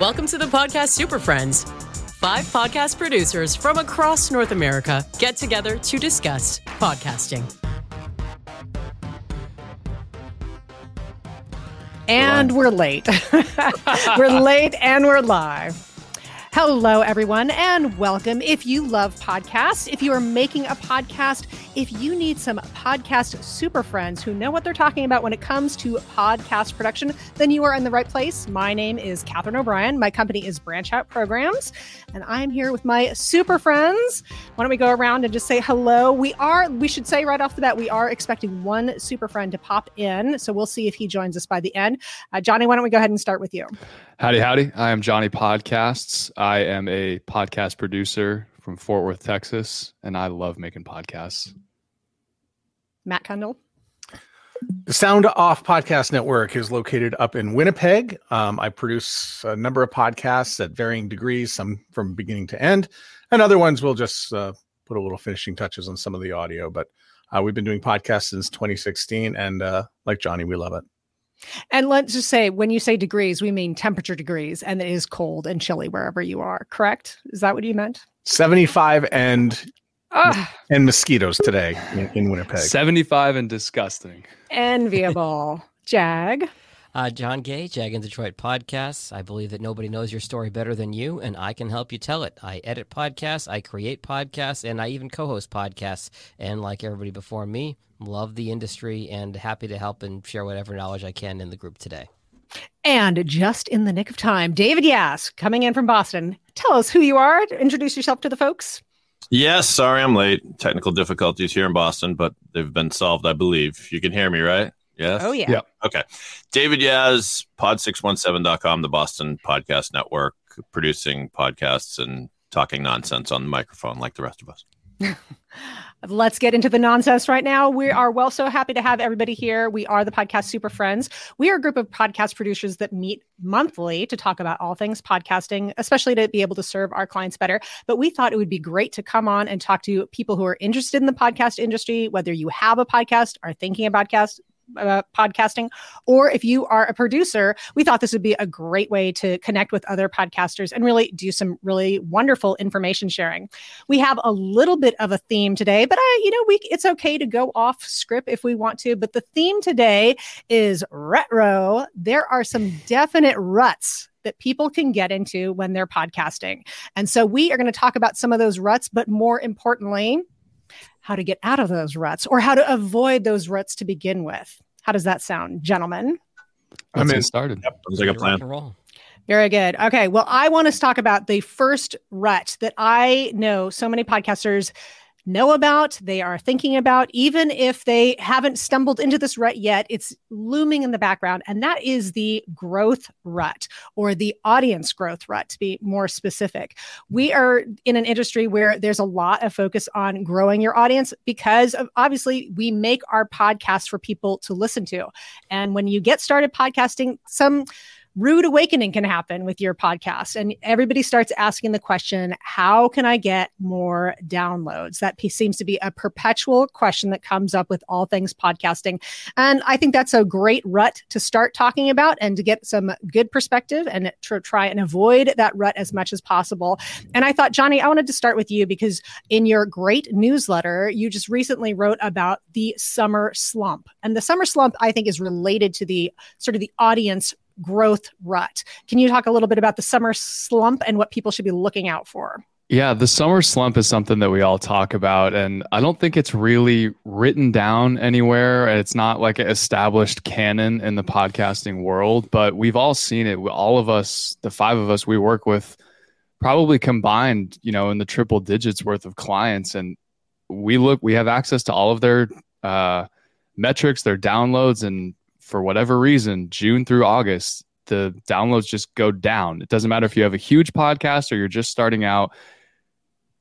Welcome to the podcast Super Friends. Five podcast producers from across North America get together to discuss podcasting. And we're late. we're late and we're live. Hello, everyone, and welcome. If you love podcasts, if you are making a podcast, if you need some podcast super friends who know what they're talking about when it comes to podcast production, then you are in the right place. My name is Catherine O'Brien. My company is Branch Out Programs, and I'm here with my super friends. Why don't we go around and just say hello? We are, we should say right off the bat, we are expecting one super friend to pop in. So we'll see if he joins us by the end. Uh, Johnny, why don't we go ahead and start with you? Howdy, howdy. I am Johnny Podcasts. I am a podcast producer from Fort Worth, Texas, and I love making podcasts. Matt Kendall. The Sound Off Podcast Network is located up in Winnipeg. Um, I produce a number of podcasts at varying degrees, some from beginning to end, and other ones we'll just uh, put a little finishing touches on some of the audio. But uh, we've been doing podcasts since 2016, and uh, like Johnny, we love it. And let's just say, when you say degrees, we mean temperature degrees, and it is cold and chilly wherever you are. Correct? Is that what you meant? 75 and and mosquitoes today in, in, Winnipeg. 75 and disgusting. Enviable. Jag. Uh, Jon Gay, Jag in Detroit Podcasts. I believe that nobody knows your story better than you, and I can help you tell it. I edit podcasts, I create podcasts, and I even co host podcasts. And like everybody before me, love the industry and happy to help and share whatever knowledge I can in the group today. And just in the nick of time, David Yas coming in from Boston. Tell us who you are. Introduce yourself to the folks. Yes, sorry I'm late. Technical difficulties here in Boston, but they've been solved, I believe. You can hear me, right? Yes. Oh, yeah. Yep. Okay. David Yas, pod617.com, the Boston Podcast Network, producing podcasts and talking nonsense on the microphone like the rest of us. Let's get into the nonsense right now. We are well so happy to have everybody here. We are the Podcast Super Friends. We are a group of podcast producers that meet monthly to talk about all things podcasting, especially to be able to serve our clients better. But we thought it would be great to come on and talk to people who are interested in the podcast industry, whether you have a podcast, are thinking about podcast, uh, podcasting, or if you are a producer, we thought this would be a great way to connect with other podcasters and really do some really wonderful information sharing. We have a little bit of a theme today, but I, you know, we it's okay to go off script if we want to. But the theme today is retro. There are some definite ruts that people can get into when they're podcasting. And so we are going to talk about some of those ruts, but more importantly, how to get out of those ruts or how to avoid those ruts to begin with. How does that sound, gentlemen? I'm in. started. Yep, sounds like a plan. Very good. Okay. Well, I want to talk about the first rut that I know so many podcasters know about, they are thinking about, even if they haven't stumbled into this rut yet, it's looming in the background. And that is the growth rut or the audience growth rut, to be more specific. We are in an industry where there's a lot of focus on growing your audience because of, obviously we make our podcasts for people to listen to. And when you get started podcasting, some rude awakening can happen with your podcast. And everybody starts asking the question, how can I get more downloads? That seems to be a perpetual question that comes up with all things podcasting. And I think that's a great rut to start talking about and to get some good perspective and to try and avoid that rut as much as possible. And I thought, Johnny, I wanted to start with you because in your great newsletter, you just recently wrote about the summer slump. And the summer slump, I think, is related to the sort of the audience growth rut. Can you talk a little bit about the summer slump and what people should be looking out for? Yeah, the summer slump is something that we all talk about, and I don't think it's really written down anywhere. It's not like an established canon in the podcasting world, but we've all seen it. All of us, the five of us we work with, probably combined, you know, in the triple digits worth of clients, and we look, we have access to all of their uh, metrics, their downloads, and for whatever reason, June through August, the downloads just go down. It doesn't matter if you have a huge podcast or you're just starting out.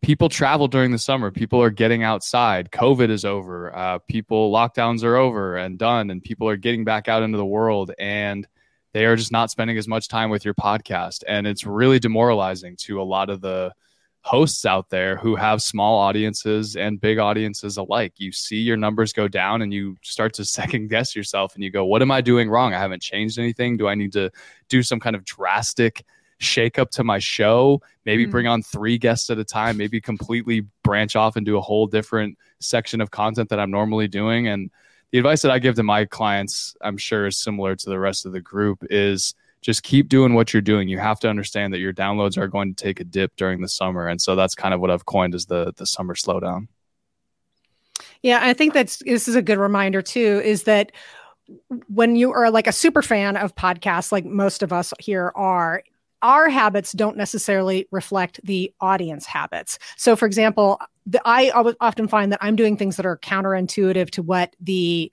People travel during the summer. People are getting outside. COVID is over. Uh, people lockdowns are over and done, and people are getting back out into the world. And they are just not spending as much time with your podcast, and it's really demoralizing to a lot of the hosts out there who have small audiences and big audiences alike. You see your numbers go down and you start to second guess yourself and you go, What am I doing wrong? I haven't changed anything. Do I need to do some kind of drastic shake up to my show, maybe Mhm. bring on three guests at a time, maybe completely branch off and do a whole different section of content that I'm normally doing. And the advice that I give to my clients, I'm sure is similar to the rest of the group is just keep doing what you're doing. You have to understand that your downloads are going to take a dip during the summer. And so that's kind of what I've coined as the the summer slowdown. Yeah, I think that's this is a good reminder too. Is that when you are like a super fan of podcasts, like most of us here are, our habits don't necessarily reflect the audience habits. So, for example, the, I often find that I'm doing things that are counterintuitive to what the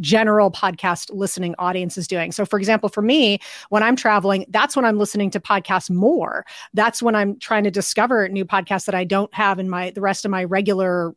general podcast listening audience is doing. So, for example, for me, when I'm traveling, that's when I'm listening to podcasts more. That's when I'm trying to discover new podcasts that I don't have in my the rest of my regular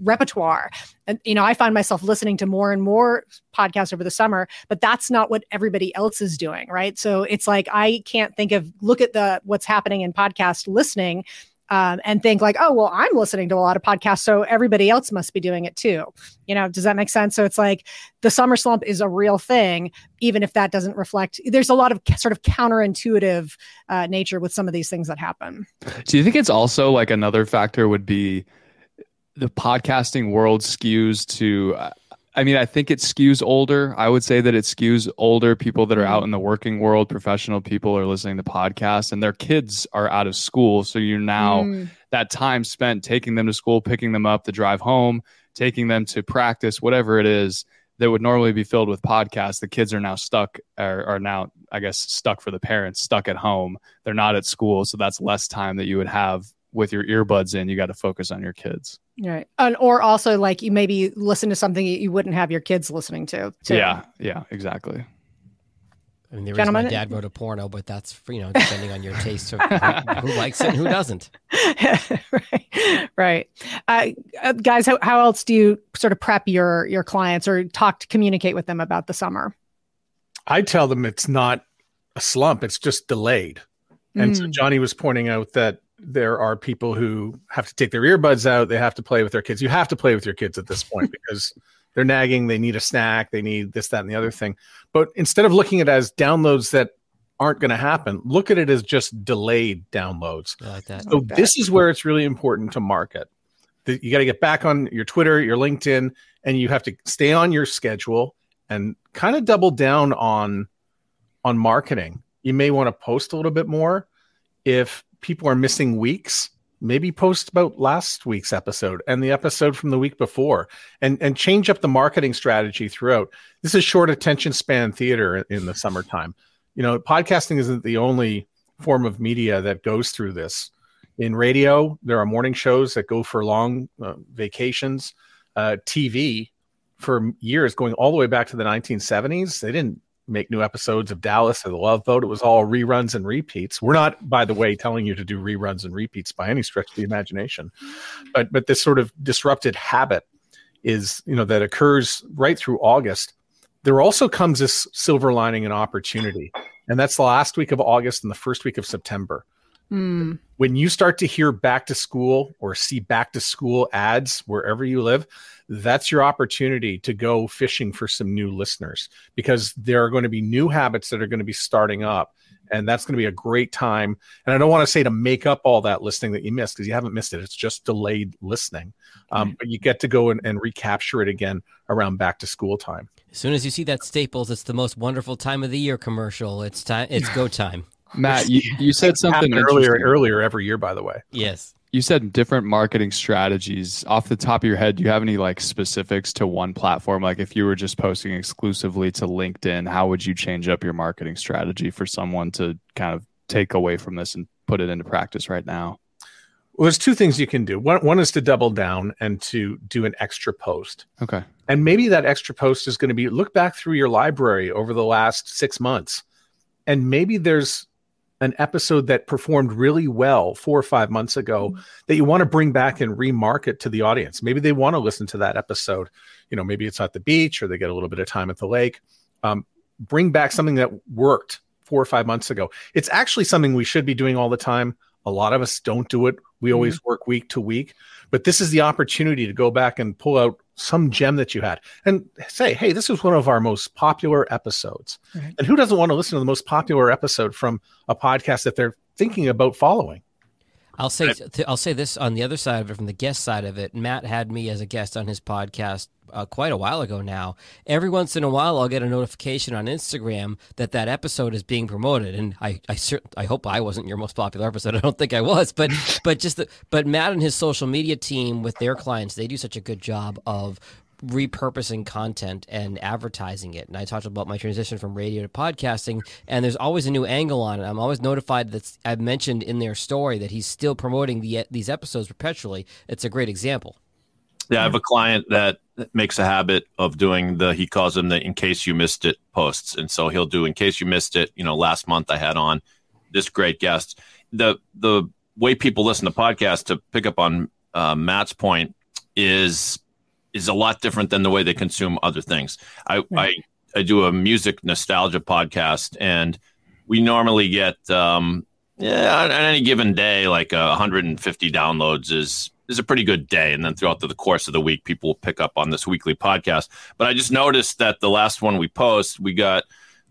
repertoire. And you know, I find myself listening to more and more podcasts over the summer, but that's not what everybody else is doing, right? So it's like I can't think of look at the what's happening in podcast listening um, and think like, oh, well, I'm listening to a lot of podcasts, so everybody else must be doing it too. You know, does that make sense? So it's like the summer slump is a real thing, even if that doesn't reflect. There's a lot of sort of counterintuitive uh, nature with some of these things that happen. Do you think it's also like another factor would be the podcasting world skews to I mean, I think it skews older. I would say that it skews older people that are out in the working world, professional people are listening to podcasts and their kids are out of school. So you're now Mm. that time spent taking them to school, picking them up, the drive home, taking them to practice, whatever it is that would normally be filled with podcasts. The kids are now stuck, are, are now, I guess, stuck for the parents, stuck at home. They're not at school. So that's less time that you would have with your earbuds in. You got to focus on your kids. Right. And, or also like you maybe listen to something you wouldn't have your kids listening to. too. Yeah. Yeah. Exactly. I mean, there is Gentlemen- my dad wrote a porno, but that's you know depending on your taste of who, who likes it and who doesn't. right. Right. Uh, uh, guys, how, how else do you sort of prep your your clients or talk to communicate with them about the summer? I tell them it's not a slump, it's just delayed. And so Mm. Johnny was pointing out that there are people who have to take their earbuds out, they have to play with their kids. You have to play with your kids at this point because they're nagging, they need a snack, they need this, that, and the other thing. But instead of looking at it as downloads that aren't going to happen, look at it as just delayed downloads. I like that. So like this is where it's really important to market. You got to get back on your Twitter, your LinkedIn, and you have to stay on your schedule and kind of double down on on marketing. You may want to post a little bit more if people are missing weeks. Maybe post about last week's episode and the episode from the week before, and and change up the marketing strategy throughout. This is short attention span theater in- the summertime. You know, podcasting isn't the only form of media that goes through this in radio there are morning shows that go for long uh, vacations uh, tv for years going all the way back to the 1970s they didn't make new episodes of dallas. Or the love boat it was all reruns and repeats. We're not by the way telling you to do reruns and repeats by any stretch of the imagination but but this sort of disrupted habit is you know that occurs right through august. There also comes this silver lining and opportunity and that's the last week of august and the first week of september Mm. when you start to hear back to school or see back to school ads wherever you live, that's your opportunity to go fishing for some new listeners because there are going to be new habits that are going to be starting up. And that's going to be a great time. And I don't want to say to make up all that listening that you missed because you haven't missed it. It's just delayed listening. Um, but you get to go and, and recapture it again around back to school time. As soon as you see that Staples, it's the most wonderful time of the year commercial. It's time. It's go time. Matt, you, you said something earlier, earlier every year, by the way. Yes. You said different marketing strategies. Off the top of your head, do you have any like specifics to one platform? Like if you were just posting exclusively to LinkedIn, how would you change up your marketing strategy for someone to kind of take away from this and put it into practice right now? Well, there's two things you can do. One, one is to double down and to do an extra post. Okay. And maybe that extra post is going to be look back through your library over the last six months. And maybe there's an episode that performed really well four or five months ago that you want to bring back and remarket to the audience. Maybe they want to listen to that episode. You know, maybe it's at the beach or they get a little bit of time at the lake. Um, bring back something that worked four or five months ago. It's actually something we should be doing all the time. A lot of us don't do it. We always work week to week, but this is the opportunity to go back and pull out some gem that you had and say, hey, this is one of our most popular episodes. Right. And who doesn't want to listen to the most popular episode from a podcast that they're thinking about following? I'll say th- I'll say this on the other side of it, from the guest side of it. Matt had me as a guest on his podcast uh, quite a while ago now. Every once in a while, I'll get a notification on Instagram that that episode is being promoted, and I I, cer- I hope I wasn't your most popular episode. I don't think I was, but but just the, but Matt and his social media team with their clients, they do such a good job of repurposing content and advertising it. And I talked about my transition from radio to podcasting, and there's always a new angle on it. I'm always notified that I've mentioned in their story that he's still promoting the these episodes perpetually. It's a great example. Yeah, I have a client that makes a habit of doing the he calls them the in case you missed it posts. And so he'll do in case you missed it, you know, last month I had on this great guest. The the way people listen to podcasts to pick up on uh, Matt's point is is a lot different than the way they consume other things. I I, I do a music nostalgia podcast and we normally get um yeah on, on any given day like uh, 150 downloads is is a pretty good day. And then throughout the, the course of the week, people will pick up on this weekly podcast. But I just noticed that the last one we post, we got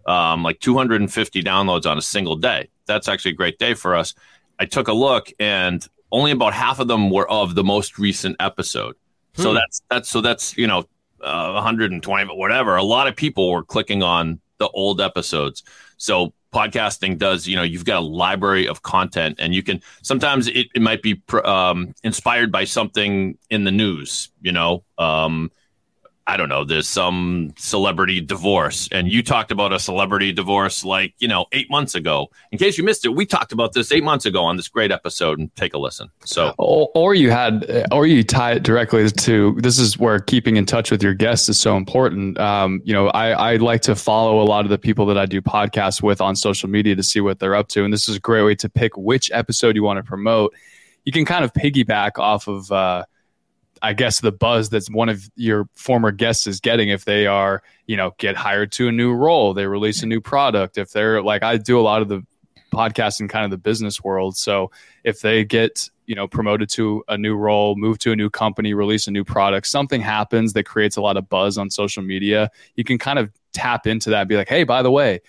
um, like 250 downloads on a single day. That's actually a great day for us. I took a look and only about half of them were of the most recent episode. So Hmm. that's that's so that's you know uh, 120 but whatever. A lot of people were clicking on the old episodes. So podcasting does you know you've got a library of content and you can sometimes it, it might be pr- um, inspired by something in the news you know um, i don't know there's some celebrity divorce and you talked about a celebrity divorce like you know eight months ago in case you missed it we talked about this eight months ago on this great episode and take a listen so Or, or you had, or you tie it directly to. This is where keeping in touch with your guests is so important. Um, you know, I, I like to follow a lot of the people that I do podcasts with on social media to see what they're up to, and this is a great way to pick which episode you want to promote. You can kind of piggyback off of, uh, I guess, the buzz that's one of your former guests is getting if they are, you know, get hired to a new role, they release a new product. If they're like, I do a lot of the podcast in kind of the business world, so if they get you know promoted to a new role move to a new company release a new product something happens that creates a lot of buzz on social media you can kind of tap into that and be like hey by the way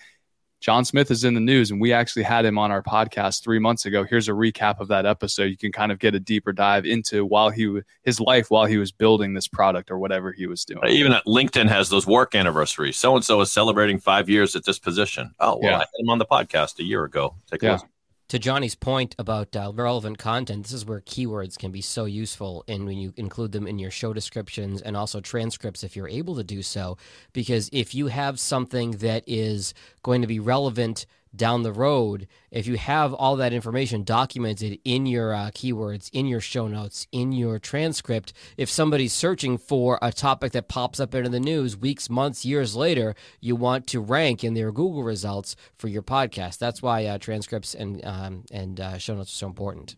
john smith is in the news and we actually had him on our podcast three months ago. Here's a recap of that episode. You can kind of get a deeper dive into while he his life while he was building this product or whatever he was doing. Uh, even at linkedin has those work anniversaries. So and so is celebrating five years at this position. Oh well Yeah. i had him on the podcast a year ago. Take a Yeah. listen to Johnny's point about uh, relevant content, this is where keywords can be so useful in when you include them in your show descriptions and also transcripts if you're able to do so. Because if you have something that is going to be relevant down the road, if you have all that information documented in your uh, keywords, in your show notes, in your transcript, if somebody's searching for a topic that pops up into the news weeks, months, years later, you want to rank in their Google results for your podcast. That's why uh, transcripts and um, and uh, show notes are so important.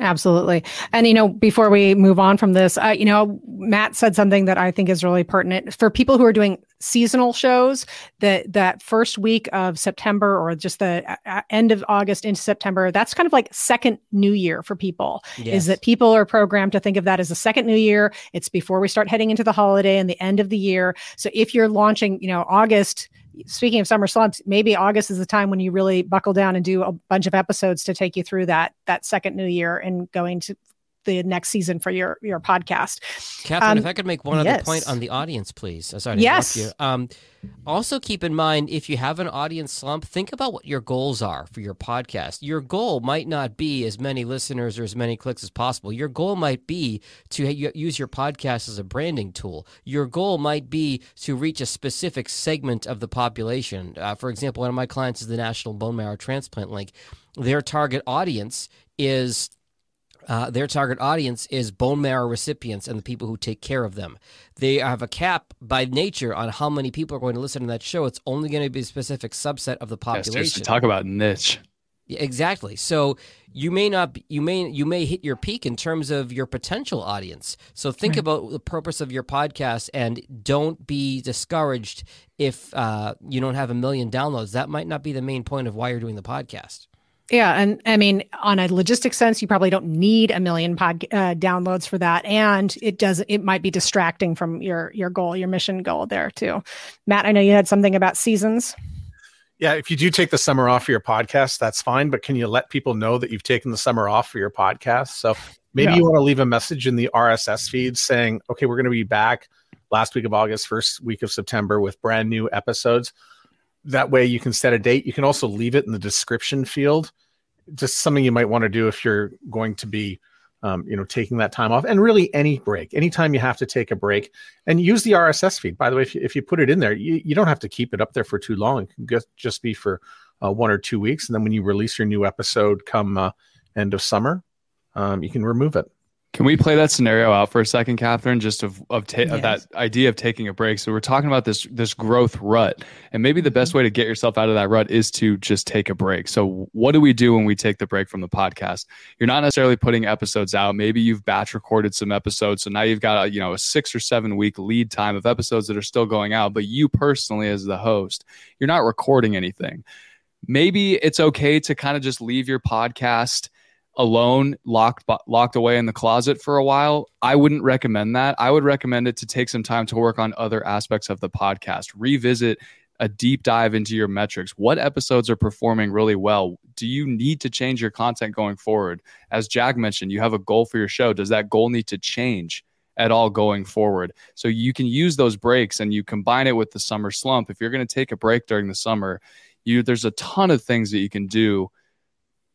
Absolutely. And, you know, before we move on from this, uh, you know, Matt said something that I think is really pertinent for people who are doing seasonal shows that that first week of September or just the uh, uh, end of August into September. That's kind of like second new year for people Yes. is that people are programmed to think of that as a second new year. It's before we start heading into the holiday and the end of the year. So if you're launching, you know, August, speaking of summer slumps, maybe August is the time when you really buckle down and do a bunch of episodes to take you through that that second new year and going to the next season for your your podcast. Catherine, Um, if I could make one other point on the audience, please. Sorry to Yes. interrupt you. Um, also, keep in mind if you have an audience slump, think about what your goals are for your podcast. Your goal might not be as many listeners or as many clicks as possible. Your goal might be to use your podcast as a branding tool. Your goal might be to reach a specific segment of the population. Uh, for example, one of my clients is the National Bone Marrow Transplant Link. Their target audience is uh, their target audience is bone marrow recipients and the people who take care of them. They have a cap by nature on how many people are going to listen to that show. It's only going to be a specific subset of the Yeah, population. seriously, talk about niche Yeah, exactly. So you may not you may you may hit your peak in terms of your potential audience. So think Right. about the purpose of your podcast and don't be discouraged if uh, you don't have a million downloads. That might not be the main point of why you're doing the podcast. Yeah, and I mean, on a logistic sense, you probably don't need a million pod uh, downloads for that, and it does. It might be distracting from your your goal, your mission goal there too. Matt, I know you had something about seasons. Yeah, if you do take the summer off for your podcast, that's fine. But can you let people know that you've taken the summer off for your podcast? So maybe yeah. you want to leave a message in the RSS feed saying, "Okay, we're going to be back last week of August, first week of September with brand new episodes." That way you can set a date. You can also leave it in the description field. Just something you might want to do if you're going to be, um, you know, taking that time off. And really, any break, anytime you have to take a break, and use the RSS feed. By the way, if you, if you put it in there, you, you don't have to keep it up there for too long. It can just be for uh, one or two weeks, and then when you release your new episode come uh, end of summer, um, you can remove it. Can we play that scenario out for a second, Catherine? Just of of, ta- yes. of, that idea of taking a break. So we're talking about this this growth rut, and maybe the best mm-hmm. way to get yourself out of that rut is to just take a break. So what do we do when we take the break from the podcast? You're not necessarily putting episodes out. Maybe you've batch recorded some episodes, so now you've got a, you know a six or seven week lead time of episodes that are still going out. But you personally, as the host, you're not recording anything. Maybe it's okay to kind of just leave your podcast alone locked locked away in the closet for a while i wouldn't recommend that. I would recommend it to take some time to work on other aspects of the podcast. Revisit a deep dive into your metrics. What episodes are performing really well? Do you need to change your content going forward? As Jag mentioned you have a goal for your show. Does that goal need to change at all going forward? So you can use those breaks and you combine it with the summer slump. If you're going to take a break during the summer you there's a ton of things that you can do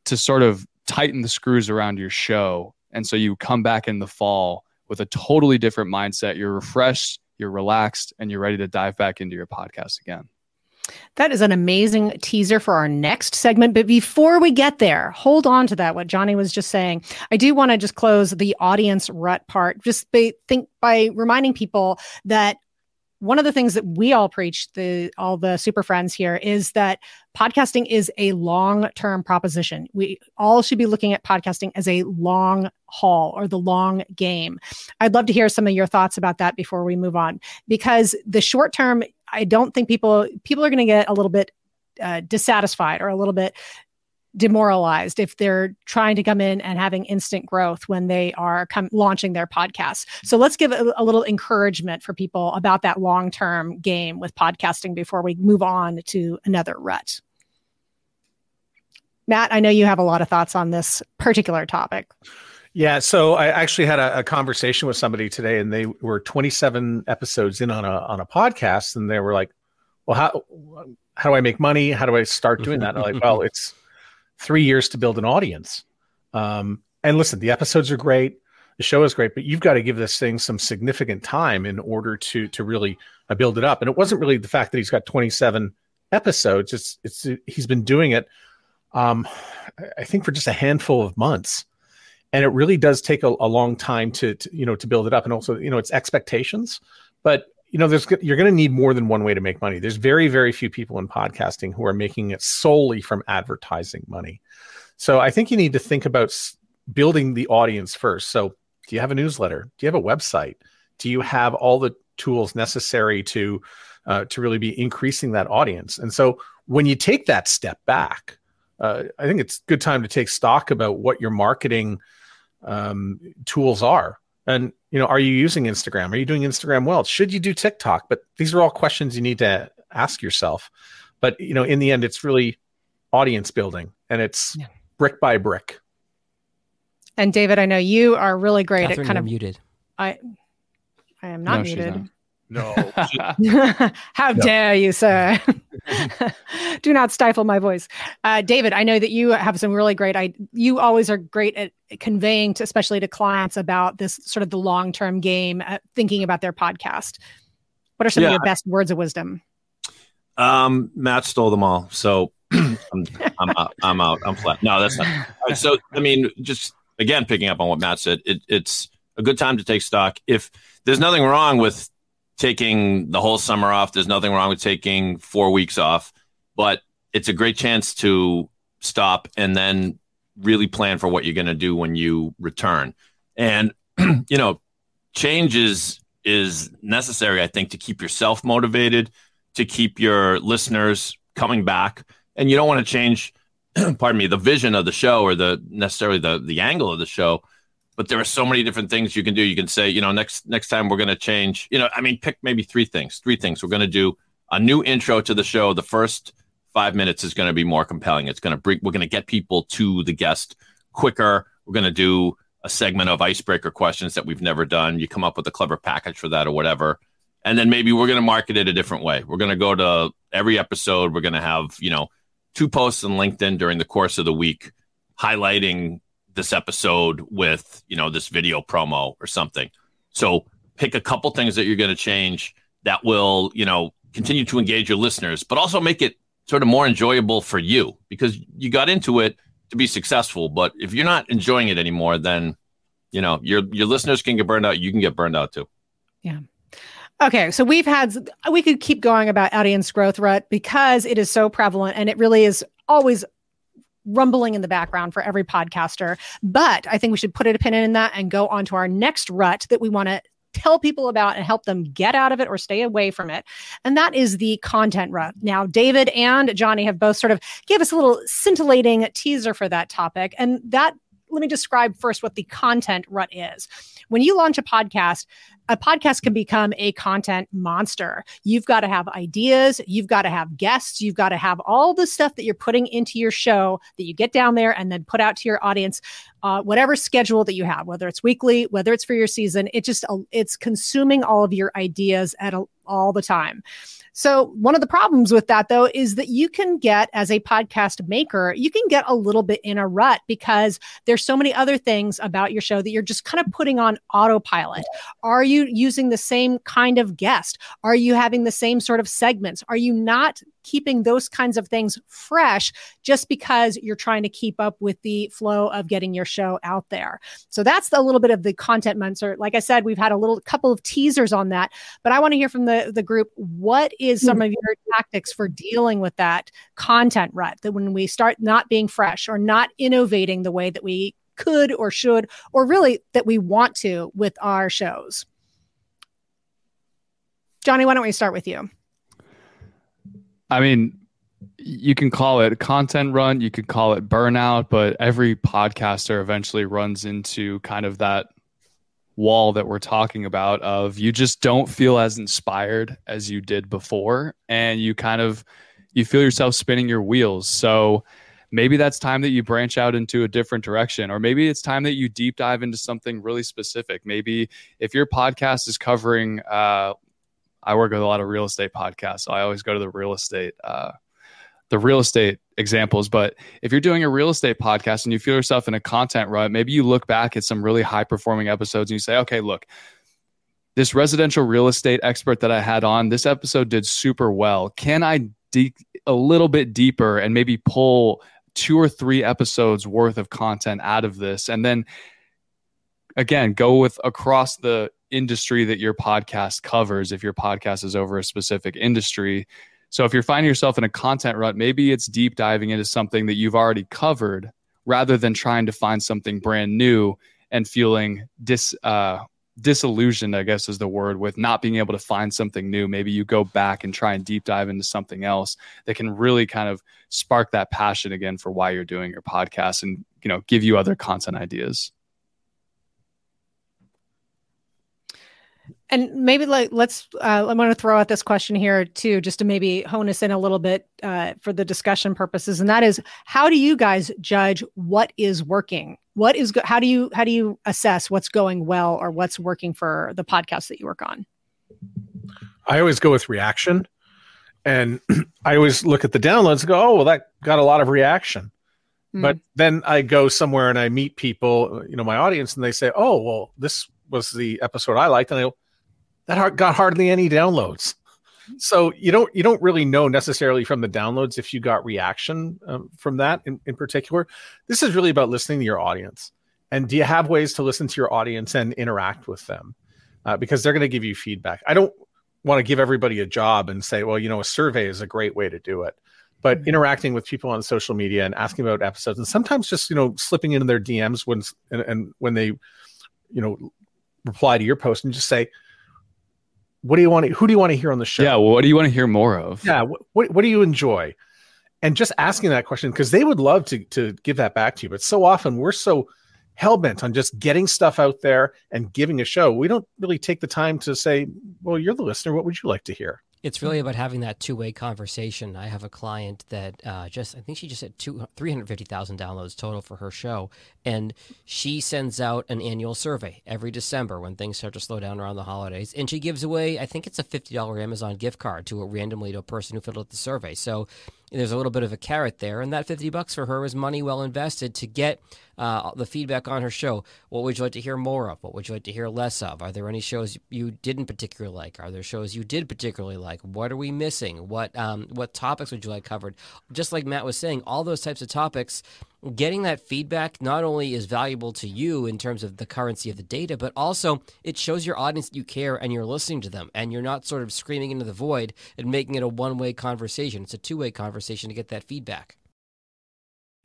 to sort of tighten the screws around your show. And so you come back in the fall with a totally different mindset. You're refreshed, you're relaxed, and you're ready to dive back into your podcast again. That is an amazing teaser for our next segment. But before we get there, hold on to that, what Johnny was just saying. I do want to just close the audience rut part, just by, think by reminding people that one of the things that we all preach the all the super friends here is that podcasting is a long-term proposition. We all should be looking at podcasting as a long haul or the long game. I'd love to hear some of your thoughts about that before we move on because the short term i don't think people people are going to get a little bit uh, dissatisfied or a little bit demoralized if they're trying to come in and having instant growth when they are come, launching their podcast. So let's give a, a little encouragement for people about that long term game with podcasting before we move on to another rut. Matt, I know you have a lot of thoughts on this particular topic. Yeah, so I actually had a, a, conversation with somebody today, and they were 27 episodes in on a on a podcast, and they were like, "Well, how how do I make money? How do I start doing that?" And I'm like, "Well, it's three years to build an audience. Um, and listen, the episodes are great, the show is great, but you've got to give this thing some significant time in order to to really uh, build it up. And it wasn't really the fact that he's got 27 episodes; it's it's he's been doing it, um, I think, for just a handful of months. And it really does take a, a long time to, to you know to build it up, and also you know it's expectations. But you know, there's you're going to need more than one way to make money. There's very, very few people in podcasting who are making it solely from advertising money. So I think you need to think about building the audience first. So, do you have a newsletter? Do you have a website? Do you have all the tools necessary to uh, to really be increasing that audience? And so, when you take that step back, uh, I think it's good time to take stock about what your marketing um, tools are. And you know, are you using Instagram? Are you doing Instagram well? Should you do TikTok? But these are all questions you need to ask yourself. But you know, in the end, it's really audience building, and it's yeah. brick by brick. And David, I know you are really great Catherine, at kind of muted. I, I am not no, muted. No. How no. dare you, sir? Do not stifle my voice. Uh, David, I know that you have some really great, I, you always are great at conveying to, especially to clients about this sort of the long-term game, uh, thinking about their podcast. What are some yeah. of your best words of wisdom? Um, Matt stole them all. So I'm, I'm, out, I'm out. I'm flat. No, that's not. Right, so, I mean, just again, picking up on what Matt said, it, it's a good time to take stock. If there's nothing wrong with taking the whole summer off. There's nothing wrong with taking four weeks off, but it's a great chance to stop and then really plan for what you're going to do when you return. And you know, change is is necessary, I think, to keep yourself motivated, to keep your listeners coming back. And you don't want to change pardon me, the vision of the show or the necessarily the the angle of the show. But there are so many different things you can do. You can say, you know, next next time we're going to change. You know, I mean, pick maybe three things. Three things. We're going to do a new intro to the show. The first five minutes is going to be more compelling. It's going to bring. We're going to get people to the guest quicker. We're going to do a segment of icebreaker questions that we've never done. You come up with a clever package for that or whatever. And then maybe we're going to market it a different way. We're going to go to every episode. We're going to have, you know, two posts on LinkedIn during the course of the week highlighting this episode with, you know, this video promo or something. So pick a couple things that you're going to change that will, you know, continue to engage your listeners, but also make it sort of more enjoyable for you because you got into it to be successful. But if you're not enjoying it anymore, then you know your your listeners can get burned out. You can get burned out too. Yeah. Okay, so we've had we could keep going about audience growth rut because it is so prevalent and it really is always rumbling in the background for every podcaster. But I think we should put a pin in that and go on to our next rut that we want to tell people about and help them get out of it or stay away from it. And that is the content rut. Now, David and Johnny have both sort of gave us a little scintillating teaser for that topic. And that let me describe first what the content rut is. When you launch a podcast, a podcast can become a content monster. You've got to have ideas, you've got to have guests, you've got to have all the stuff that you're putting into your show that you get down there and then put out to your audience, uh, whatever schedule that you have, whether it's weekly, whether it's for your season. It just uh, it's consuming all of your ideas at a, all the time. So, one of the problems with that, though, is that you can get, as a podcast maker, you can get a little bit in a rut because there's so many other things about your show that you're just kind of putting on autopilot. Are you using the same kind of guest? Are you having the same sort of segments? Are you not keeping those kinds of things fresh just because you're trying to keep up with the flow of getting your show out there. So that's a little bit of the content monster. Like I said, we've had a little couple of teasers on that, but I want to hear from the the group what is some hmm. of your tactics for dealing with that content rut that when we start not being fresh or not innovating the way that we could or should or really that we want to with our shows. Johnny, why don't we start with you? I mean, you can call it content run, you could call it burnout, but every podcaster eventually runs into kind of that wall that we're talking about of you just don't feel as inspired as you did before and you kind of you feel yourself spinning your wheels. So maybe that's time that you branch out into a different direction or maybe it's time that you deep dive into something really specific. Maybe if your podcast is covering uh, I work with a lot of real estate podcasts, so I always go to the real estate uh, the real estate examples. But if you're doing a real estate podcast and you feel yourself in a content rut, maybe you look back at some really high performing episodes and you say, okay, look, this residential real estate expert that I had on, this episode did super well. Can I dig a little bit deeper and maybe pull two or three episodes worth of content out of this? And then again, go with across the industry that your podcast covers if your podcast is over a specific industry. So if you're finding yourself in a content rut, maybe it's deep diving into something that you've already covered rather than trying to find something brand new and feeling dis uh, disillusioned, I guess is the word, with not being able to find something new. Maybe you go back and try and deep dive into something else that can really kind of spark that passion again for why you're doing your podcast and you know give you other content ideas. And maybe like let's uh, I'm going to throw out this question here too, just to maybe hone us in a little bit uh, for the discussion purposes, and that is, how do you guys judge what is working? What is go- how do you how do you assess what's going well or what's working for the podcast that you work on? I always go with reaction, and I always look at the downloads and go, "Oh, well, that got a lot of reaction." Mm. But then I go somewhere and I meet people, you know, my audience, and they say, "Oh, well, this was the episode I liked," and I that got hardly any downloads. So you don't you don't really know necessarily from the downloads if you got reaction um, from that in, in particular. This is really about listening to your audience. And do you have ways to listen to your audience and interact with them? Uh, because they're going to give you feedback. I don't want to give everybody a job and say, well, you know, a survey is a great way to do it. But mm-hmm. interacting with people on social media and asking about episodes, and sometimes just you know slipping into their DMs when and, and when they, you know, reply to your post and just say, what do you want to, who do you want to hear on the show yeah what do you want to hear more of yeah what, what, what do you enjoy and just asking that question because they would love to to give that back to you. But so often we're so hell bent on just getting stuff out there and giving a show. We don't really take the time to say, "Well, you're the listener. What would you like to hear?" It's really about having that two way conversation. I have a client that uh, just, I think she just had two, 350,000 downloads total for her show. And she sends out an annual survey every December when things start to slow down around the holidays. And she gives away, I think it's a $50 Amazon gift card to a randomly to a person who filled out the survey. So there's a little bit of a carrot there, and that 50 bucks for her is money well invested to get uh, the feedback on her show. What would you like to hear more of? What would you like to hear less of? Are there any shows you didn't particularly like? Are there shows you did particularly like? What are we missing? What um, what topics would you like covered? Just like Matt was saying, all those types of topics getting that feedback not only is valuable to you in terms of the currency of the data, but also it shows your audience that you care and you're listening to them and you're not sort of screaming into the void and making it a one way conversation. It's a two way conversation to get that feedback.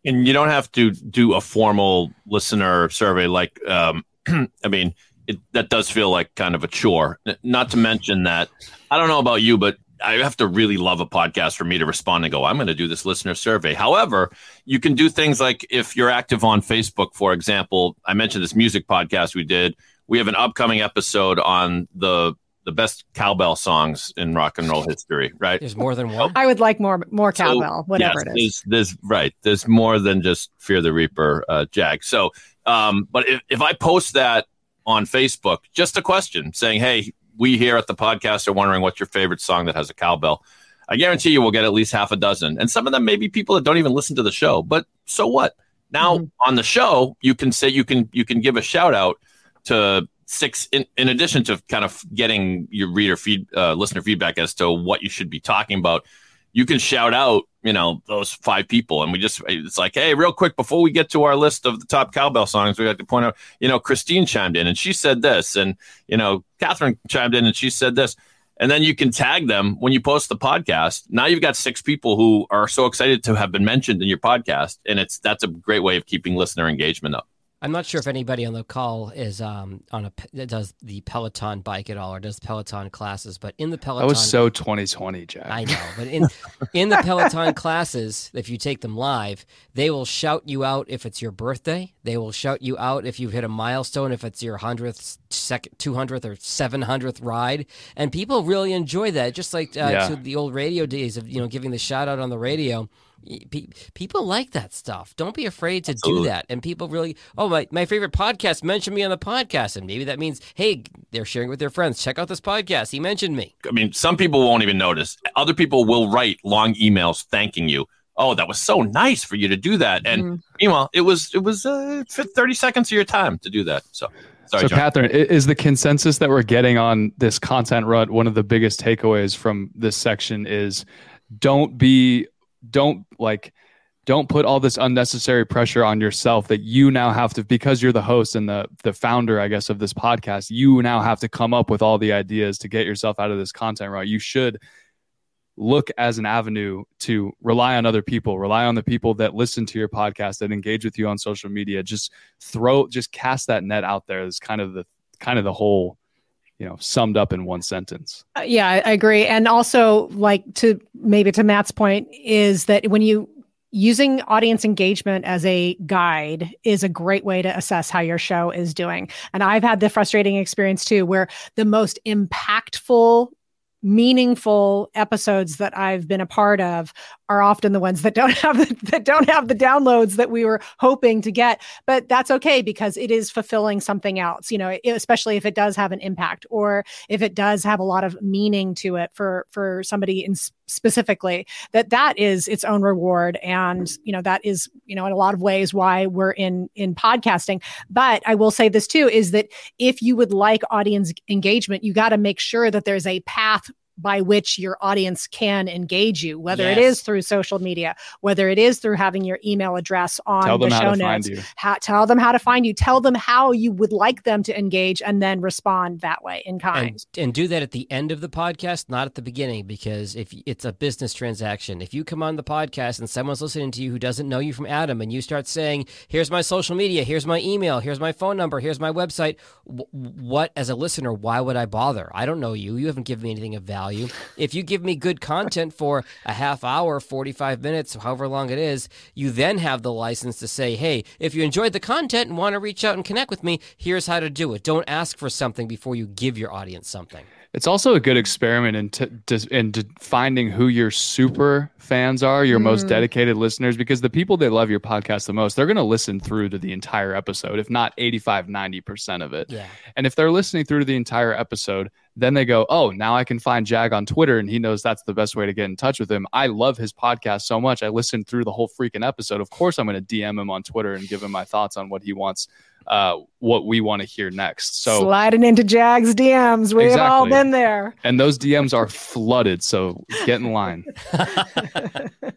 And you don't have to do a formal listener survey like, um, I mean, it, that does feel like kind of a chore. Not to mention that I don't know about you, but I have to really love a podcast for me to respond and go, I'm going to do this listener survey. However, you can do things like if you're active on Facebook, for example, I mentioned this music podcast we did. We have an upcoming episode on the the best cowbell songs in rock and roll history, right? There's more than one. I would like more more cowbell, so, whatever yes, it is. There's, there's, right. There's more than just Fear the Reaper, uh, Jag. So, um, but if, if I post that on Facebook, just a question saying, "Hey, we here at the podcast are wondering what's your favorite song that has a cowbell. I guarantee you we'll get at least half a dozen. And some of them may be people that don't even listen to the show. But so what? Now mm-hmm. on the show, you can say you can you can give a shout out to six in, in addition to kind of getting your reader feed uh, listener feedback as to what you should be talking about you can shout out, you know, those five people. And we just, it's like, hey, real quick, before we get to our list of the top cowbell songs, we have to point out, you know, Christine chimed in and she said this. And, you know, Catherine chimed in and she said this. And then you can tag them when you post the podcast. Now you've got six people who are so excited to have been mentioned in your podcast. And it's, that's a great way of keeping listener engagement up. I'm not sure if anybody on the call is um, on a does the Peloton bike at all or does Peloton classes, but in the Peloton, that was so 2020, Jag. I know, but in in the Peloton classes, if you take them live, they will shout you out if it's your birthday. They will shout you out if you've hit a milestone, if it's your hundredth, second, two hundredth, or seven hundredth ride, and people really enjoy that. Just like uh, yeah. to the old radio days of you know giving the shout out on the radio people like that stuff. Don't be afraid to Absolutely. do that. And people really, oh, my, my favorite podcast mentioned me on the podcast. And maybe that means, hey, they're sharing with their friends. Check out this podcast. He mentioned me. I mean, some people won't even notice. Other people will write long emails thanking you. Oh, that was so nice for you to do that. And mm. meanwhile, it was it was uh, 30 seconds of your time to do that. So Sorry, so, John. Catherine, is the consensus that we're getting on this content rut one of the biggest takeaways from this section is don't be don't like don't put all this unnecessary pressure on yourself that you now have to because you're the host and the the founder i guess of this podcast you now have to come up with all the ideas to get yourself out of this content right you should look as an avenue to rely on other people rely on the people that listen to your podcast that engage with you on social media. Just throw just cast that net out there is kind of the kind of the whole you know summed up in one sentence. Uh, yeah I, I agree. And also like to maybe to matt's point is that when you using audience engagement as a guide is a great way to assess how your show is doing. And i've had the frustrating experience too where the most impactful meaningful episodes that I've been a part of are often the ones that don't have the, that don't have the downloads that we were hoping to get but that's okay because it is fulfilling something else you know especially if it does have an impact or if it does have a lot of meaning to it for for somebody in specifically that that is its own reward and you know that is you know in a lot of ways why we're in in podcasting. But i will say this too is that if you would like audience engagement you got to make sure that there's a path by which your audience can engage you, whether yes. it is through social media, whether it is through having your email address on the show notes. How, tell them how to find you. Tell them how you would like them to engage, and then respond that way in kind. And, and do that at the end of the podcast, not at the beginning, because if it's a business transaction, if you come on the podcast and someone's listening to you who doesn't know you from Adam, and you start saying, "Here's my social media, here's my email, here's my phone number, here's my website," what as a listener, why would I bother? I don't know you. You haven't given me anything of value value. If you give me good content for a half hour, 45 minutes, however long it is, you then have the license to say, hey, if you enjoyed the content and want to reach out and connect with me, here's how to do it. Don't ask for something before you give your audience something. It's also a good experiment in, t- in t- finding who your super fans are, your mm. most dedicated listeners, because the people that love your podcast the most, they're going to listen through to the entire episode, if not 85, 90% of it. Yeah. And if they're listening through to the entire episode, then they go, oh, now I can find Jag on Twitter and he knows that's the best way to get in touch with him. I love his podcast so much. I listened through the whole freaking episode. Of course, I'm going to DM him on Twitter and give him my thoughts on what he wants uh, what we want to hear next. So sliding into Jag's DMs, we've exactly. all been there, and those DMs are flooded. So get in line.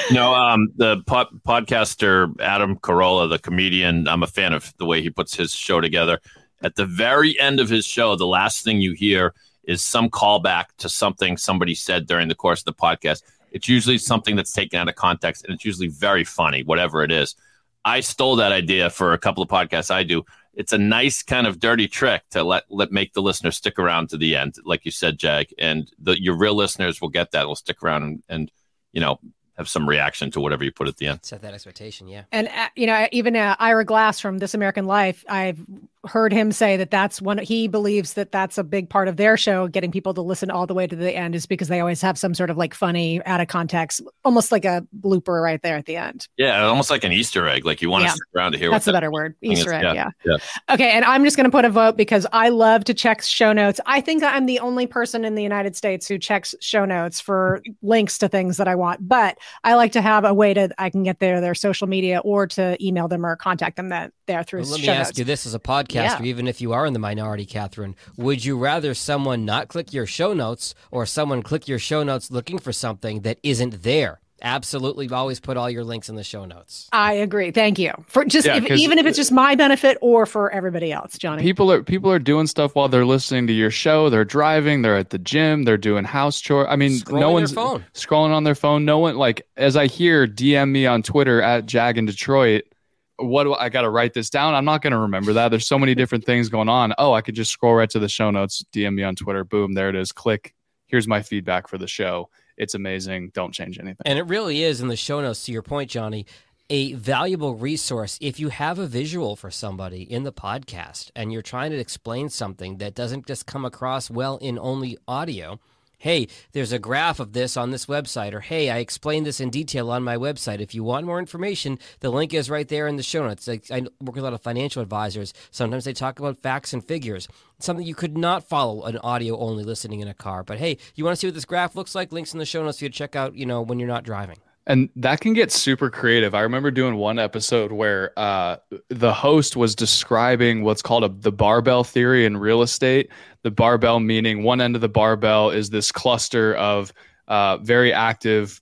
no, um, the pod- podcaster Adam Carolla, the comedian, I'm a fan of the way he puts his show together. At the very end of his show, the last thing you hear is some callback to something somebody said during the course of the podcast. It's usually something that's taken out of context, and it's usually very funny, whatever it is. I stole that idea for a couple of podcasts I do. It's a nice kind of dirty trick to let let make the listener stick around to the end, like you said, Jag, and the, your real listeners will get that. Will stick around and, and you know have some reaction to whatever you put at the end. Set that expectation, yeah. And uh, you know, even uh, Ira Glass from This American Life, I've heard him say that that's one he believes that that's a big part of their show getting people to listen all the way to the end is because they always have some sort of like funny out of context almost like a blooper right there at the end yeah almost like an easter egg like you want yeah. to stick around to hear that's a that better word easter egg yeah. yeah. yeah okay and i'm just going to put a vote because i love to check show notes i think i'm the only person in the united states who checks show notes for links to things that i want but i like to have a way to i can get their their social media or to email them or contact them that there through well, let me ask notes. you this as a podcast podcaster, yeah. even if you are in the minority, Catherine, would you rather someone not click your show notes or someone click your show notes looking for something that isn't there? Absolutely, always put all your links in the show notes. I agree. Thank you for just yeah, if, even if it's just my benefit or for everybody else, Johnny. People are people are doing stuff while they're listening to your show. They're driving. They're at the gym. They're doing house chore. I mean, scrolling no one's phone. scrolling on their phone. No one like as I hear DM me on Twitter at Jag in Detroit what do I, I got to write this down? I'm not going to remember that. There's so many different things going on. Oh, I could just scroll right to the show notes, DM me on Twitter. Boom, there it is. Click. Here's my feedback for the show. It's amazing. Don't change anything. And it really is in the show notes, to your point, Johnny, a valuable resource. If you have a visual for somebody in the podcast and you're trying to explain something that doesn't just come across well in only audio, hey, there's a graph of this on this website, or hey, I explained this in detail on my website. If you want more information, the link is right there in the show notes. I, I work with a lot of financial advisors. Sometimes they talk about facts and figures, something you could not follow an audio only listening in a car. But hey, you want to see what this graph looks like? Links in the show notes for you to check out, you know, when you're not driving. And that can get super creative. I remember doing one episode where uh, the host was describing what's called a, the barbell theory in real estate. The barbell meaning one end of the barbell is this cluster of uh, very active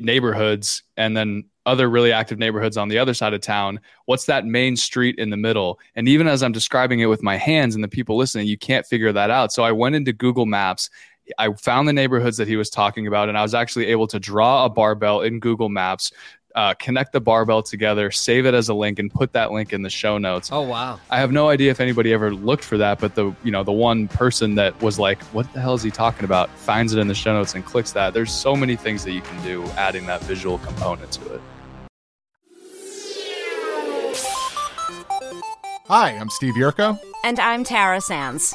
neighborhoods, and then other really active neighborhoods on the other side of town. What's that main street in the middle? And even as I'm describing it with my hands and the people listening, you can't figure that out. So I went into Google Maps I found the neighborhoods that he was talking about, and I was actually able to draw a barbell in Google Maps, uh, connect the barbell together, save it as a link, and put that link in the show notes. Oh wow! I have no idea if anybody ever looked for that, but the you know the one person that was like, "What the hell is he talking about?" finds it in the show notes and clicks that. There's so many things that you can do adding that visual component to it. Hi, I'm Steve Yerko. And I'm Tara Sands.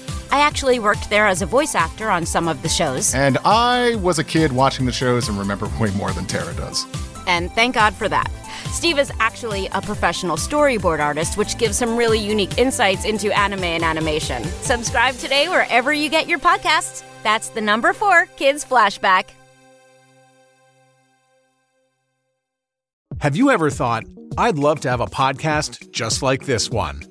I actually worked there as a voice actor on some of the shows. And I was a kid watching the shows and remember way more than Tara does. And thank God for that. Steve is actually a professional storyboard artist, which gives some really unique insights into anime and animation. Subscribe today wherever you get your podcasts. That's the number four Kids Flashback. Have you ever thought, I'd love to have a podcast just like this one?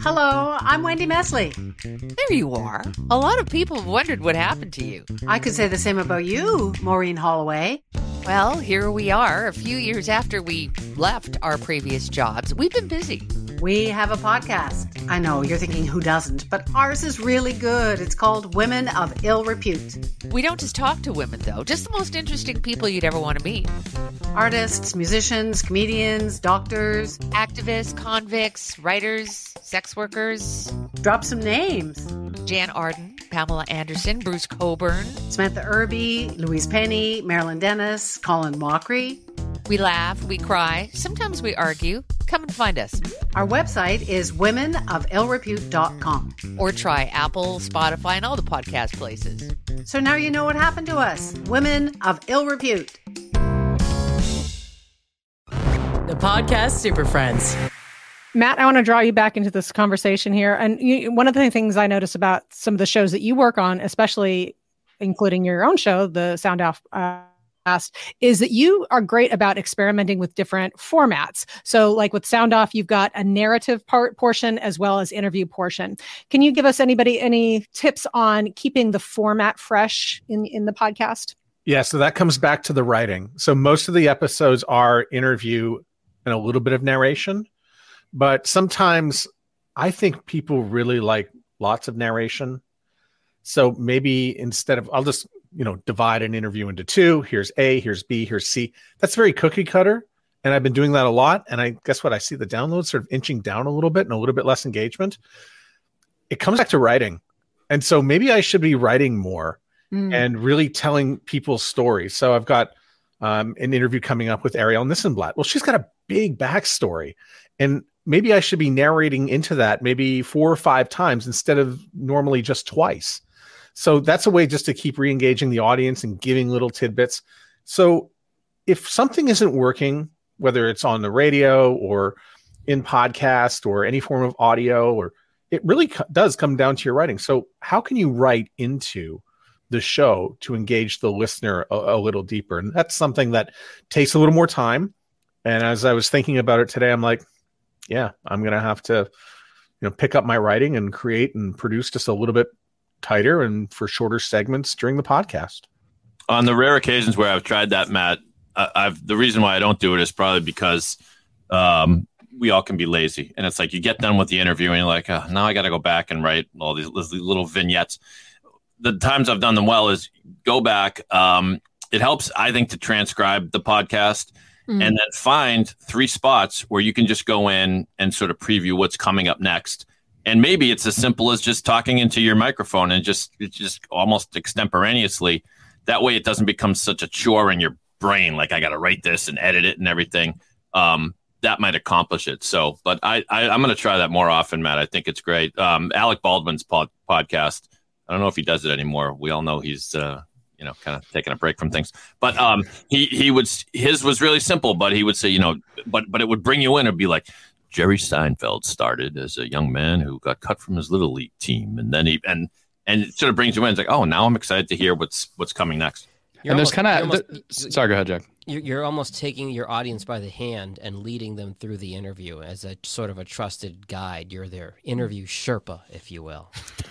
Hello, I'm Wendy Mesley. There you are. A lot of people have wondered what happened to you. I could say the same about you, Maureen Holloway. Well, here we are, a few years after we left our previous jobs. We've been busy. We have a podcast. I know you're thinking who doesn't, but ours is really good. It's called Women of Ill Repute. We don't just talk to women, though, just the most interesting people you'd ever want to meet artists, musicians, comedians, doctors, activists, convicts, writers, sex workers. Drop some names Jann Arden, Pamela Anderson, Bruce Cockburn, Samantha Irby, Louise Penny, Marilyn Denis, Colin Mochrie. We laugh, we cry, sometimes we argue. Come and find us. Our website is womenofillrepute.com. Or try Apple, Spotify, and all the podcast places. So now you know what happened to us Women of Ill Repute. The podcast Super Friends. Matt, I want to draw you back into this conversation here. And you, one of the things I notice about some of the shows that you work on, especially including your own show, the Sound Off uh, Is that you are great about experimenting with different formats. So, like with Sound Off, you've got a narrative part portion as well as interview portion. Can you give us anybody any tips on keeping the format fresh in in the podcast? Yeah, so that comes back to the writing. So most of the episodes are interview and a little bit of narration, but sometimes I think people really like lots of narration. So maybe instead of I'll just, you know, divide an interview into two. Here's A, here's B, here's C. That's very cookie cutter. And I've been doing that a lot. And I guess what I see the downloads sort of inching down a little bit and a little bit less engagement. It comes back to writing. And so maybe I should be writing more mm. and really telling people's stories. So I've got um, an interview coming up with Ariel Nissenblatt. Well, she's got a big backstory, and maybe I should be narrating into that maybe four or five times instead of normally just twice. So that's a way just to keep re-engaging the audience and giving little tidbits. So if something isn't working, whether it's on the radio or in podcast or any form of audio, or it really co- does come down to your writing. So how can you write into the show to engage the listener a, a, little deeper. And that's something that takes a little more time. And as I was thinking about it today, I'm like, yeah, I'm going to have to, you know, pick up my writing and create and produce just a little bit tighter and for shorter segments during the podcast. On the rare occasions where I've tried that, Matt, I, I've the reason why I don't do it is probably because um, we all can be lazy, and it's like you get done with the interview and you're like, oh, now I got to go back and write all these, these little vignettes the times I've done them well is go back. Um, it helps, I think, to transcribe the podcast mm-hmm. and then find three spots where you can just go in and sort of preview what's coming up next. And maybe it's as simple as just talking into your microphone and just just almost extemporaneously. That way, it doesn't become such a chore in your brain. Like I got to write this and edit it and everything. Um, that might accomplish it. So, but I, I am to try that more often, Matt. I think it's great. Um, Alec Baldwin's pod, podcast I don't know if he does it anymore. We all know he's uh, you know kind of taking a break from things. But um, he he would his was really simple, but he would say you know, but but it would bring you in. It'd be like Jerry Seinfeld started as a young man who got cut from his little league team, and then he and and it sort of brings you in. It's like, oh, now I'm excited to hear what's what's coming next. You're and almost, there's kind of sorry, go ahead, Jag you're almost taking your audience by the hand and leading them through the interview as a sort of a trusted guide. You're their interview Sherpa, if you will.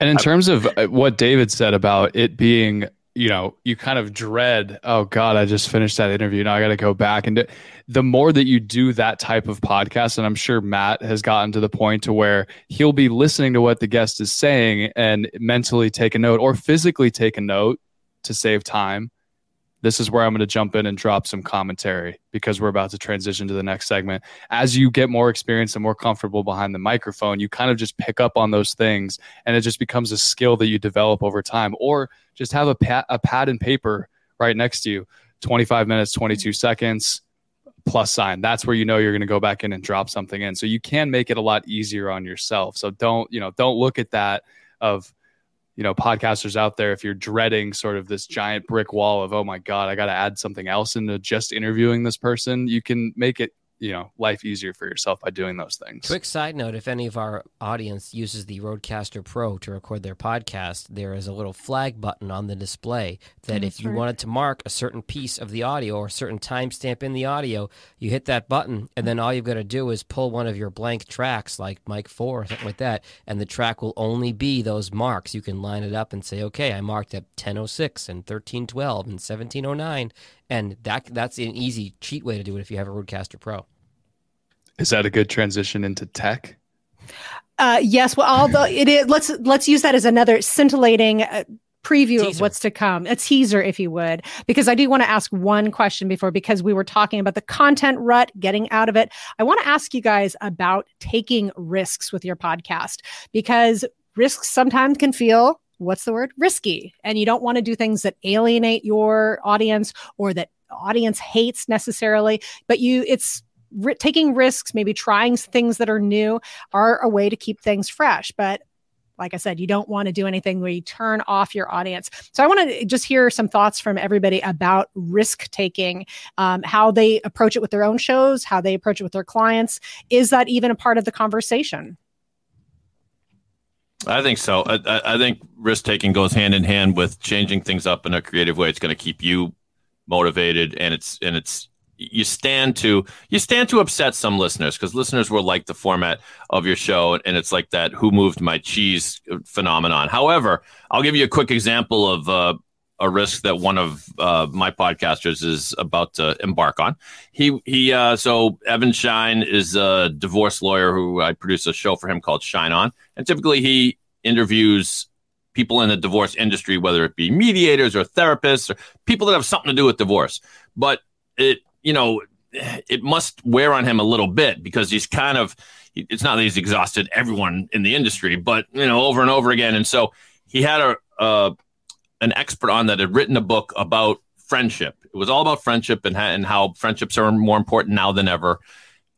and in terms of uh, what David said about it being, you know, you kind of dread, oh God, I just finished that interview. Now I got to go back. And the more that you do that type of podcast, and I'm sure Matt has gotten to the point to where he'll be listening to what the guest is saying and mentally take a note or physically take a note to save time this is where I'm going to jump in and drop some commentary because we're about to transition to the next segment. As you get more experience and more comfortable behind the microphone, you kind of just pick up on those things and it just becomes a skill that you develop over time. Or just have a, pad, a pad and paper right next to you 25 minutes, 22 seconds, plus sign. That's where you know you're going to go back in and drop something in. So you can make it a lot easier on yourself. So don't, you know, don't look at that of, you know, podcasters out there if you're dreading sort of this giant brick wall of, oh my God, I got to add something else into just interviewing this person. You can make it you know life easier for yourself by doing those things. Quick side note: if any of our audience uses the Rodecaster Pro to record their podcast, there is a little flag button on the display that if you right. wanted to mark a certain piece of the audio or a certain timestamp in the audio, you hit that button, and then all you've got to do is pull one of your blank tracks, like Mike Four or something like that, and the track will only be those marks. You can line it up and say, "Okay, I marked at 10:06 and 13:12 and 17:09." And that that's an easy cheat way to do it if you have a Rodecaster Pro. Is that a good transition into tech? Uh, yes. Well, although it is, let's let's use that as another scintillating. Uh, preview teaser. of what's to come a teaser if you would because i do want to ask one question before because we were talking about the content rut getting out of it i want to ask you guys about taking risks with your podcast because risks sometimes can feel what's the word risky and you don't want to do things that alienate your audience or that audience hates necessarily but you it's r- taking risks maybe trying things that are new are a way to keep things fresh but like I said, you don't want to do anything where you turn off your audience. So I want to just hear some thoughts from everybody about risk taking, um, how they approach it with their own shows, how they approach it with their clients. Is that even a part of the conversation? I think so. I, I think risk taking goes hand in hand with changing things up in a creative way. It's going to keep you motivated, and it's and it's you stand to you stand to upset some listeners because listeners will like the format of your show, and it's like that "Who moved my cheese?" phenomenon. However, I'll give you a quick example of uh, a risk that one of uh, my podcasters is about to embark on. He he. Uh, so Evan Shine is a divorce lawyer who I produce a show for him called Shine On, and typically he interviews people in the divorce industry, whether it be mediators or therapists or people that have something to do with divorce. But it you know it must wear on him a little bit because he's kind of it's not that he's exhausted everyone in the industry, but you know over and over again, and so he had a. a an expert on that had written a book about friendship. It was all about friendship and, and how friendships are more important now than ever.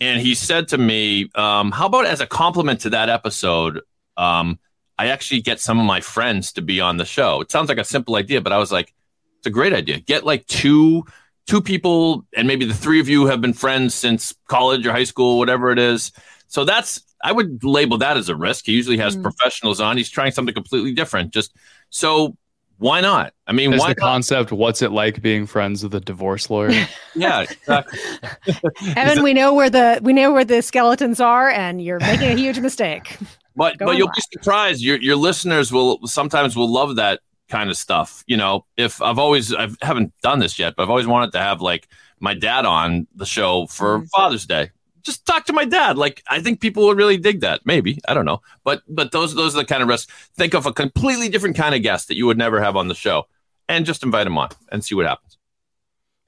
And he said to me, um, "How about as a compliment to that episode, um, I actually get some of my friends to be on the show." It sounds like a simple idea, but I was like, "It's a great idea. Get like two two people, and maybe the three of you have been friends since college or high school, whatever it is." So that's I would label that as a risk. He usually has mm. professionals on. He's trying something completely different. Just so why not? I mean, Is why the not? concept? What's it like being friends with a divorce lawyer? yeah, exactly. Evan, we know where the we know where the skeletons are, and you're making a huge mistake. But but you'll be surprised. Your your listeners will sometimes will love that kind of stuff. You know, if I've always I haven't done this yet, but I've always wanted to have like my dad on the show for mm-hmm. Father's Day just talk to my dad. Like I think people would really dig that. Maybe I don't know, but but those those are the kind of risks. Think of a completely different kind of guest that you would never have on the show, and just invite him on and see what happens.